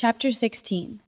Chapter 16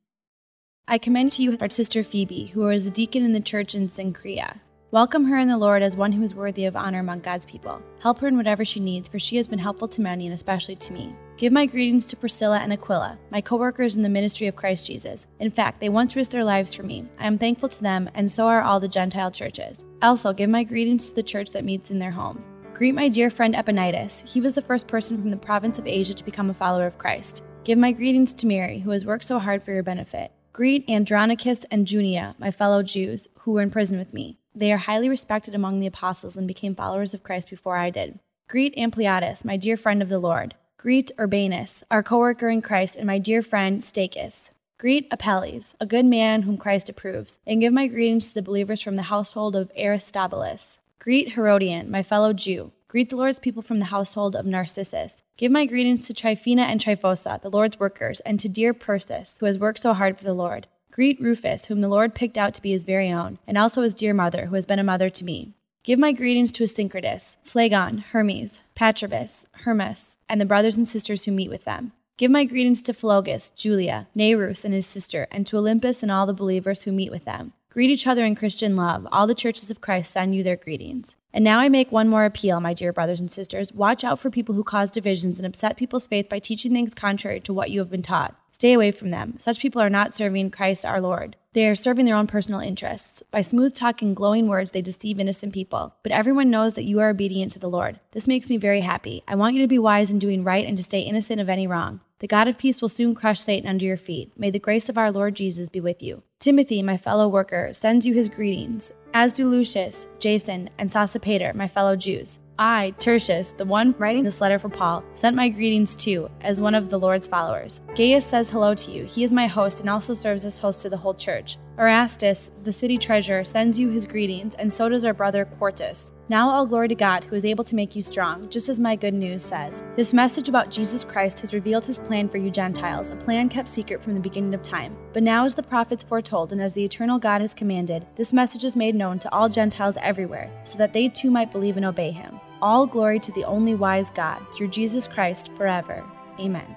I commend to you our sister Phoebe, who is a deacon in the church in Cenchrea. Welcome her in the Lord as one who is worthy of honor among God's people. Help her in whatever she needs, for she has been helpful to many and especially to me. Give my greetings to Priscilla and Aquila, my co workers in the ministry of Christ Jesus. In fact, they once risked their lives for me. I am thankful to them, and so are all the Gentile churches. Also, give my greetings to the church that meets in their home. Greet my dear friend Epaenetus. He was the first person from the province of Asia to become a follower of Christ. Give my greetings to Mary, who has worked so hard for your benefit. Greet Andronicus and Junia, my fellow Jews, who were in prison with me. They are highly respected among the apostles and became followers of Christ before I did. Greet Ampliatus, my dear friend of the Lord. Greet Urbanus, our co worker in Christ, and my dear friend Stachys. Greet Apelles, a good man whom Christ approves, and give my greetings to the believers from the household of Aristobulus. Greet Herodion, my fellow Jew. Greet the Lord's people from the household of Narcissus. Give my greetings to Tryphena and Tryphosa, the Lord's workers, and to dear Persis, who has worked so hard for the Lord. Greet Rufus, whom the Lord picked out to be his very own, and also his dear mother, who has been a mother to me. Give my greetings to Asyncritus, Phlegon, Hermes, Patrobas, Hermas, and the brothers and sisters who meet with them. Give my greetings to Philologus, Julia, Nereus and his sister, and to Olympas and all the believers who meet with them. Greet each other in Christian love. All the churches of Christ send you their greetings. And now I make one more appeal, my dear brothers and sisters. Watch out for people who cause divisions and upset people's faith by teaching things contrary to what you have been taught. Stay away from them. Such people are not serving Christ our Lord. They are serving their own personal interests. By smooth talk and glowing words, they deceive innocent people. But everyone knows that you are obedient to the Lord. This makes me very happy. I want you to be wise in doing right and to stay innocent of any wrong. The God of peace will soon crush Satan under your feet. May the grace of our Lord Jesus be with you. Timothy, my fellow worker, sends you his greetings as do Lucius, Jason, and Sosipater, my fellow Jews. I, Tertius, the one writing this letter for Paul, sent my greetings too, as one of the Lord's followers. Gaius says hello to you. He is my host and also serves as host to the whole church. Erastus, the city treasurer, sends you his greetings, and so does our brother Quartus. Now all glory to God, who is able to make you strong, just as my good news says. This message about Jesus Christ has revealed his plan for you Gentiles, a plan kept secret from the beginning of time. But now, as the prophets foretold, and as the eternal God has commanded, this message is made known to all Gentiles everywhere, so that they too might believe and obey him. All glory to the only wise God, through Jesus Christ forever. Amen.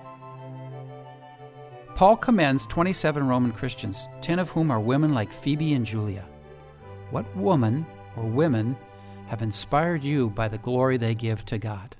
Paul commends 27 Roman Christians, 10 of whom are women like Phoebe and Julia. What woman or women have inspired you by the glory they give to God?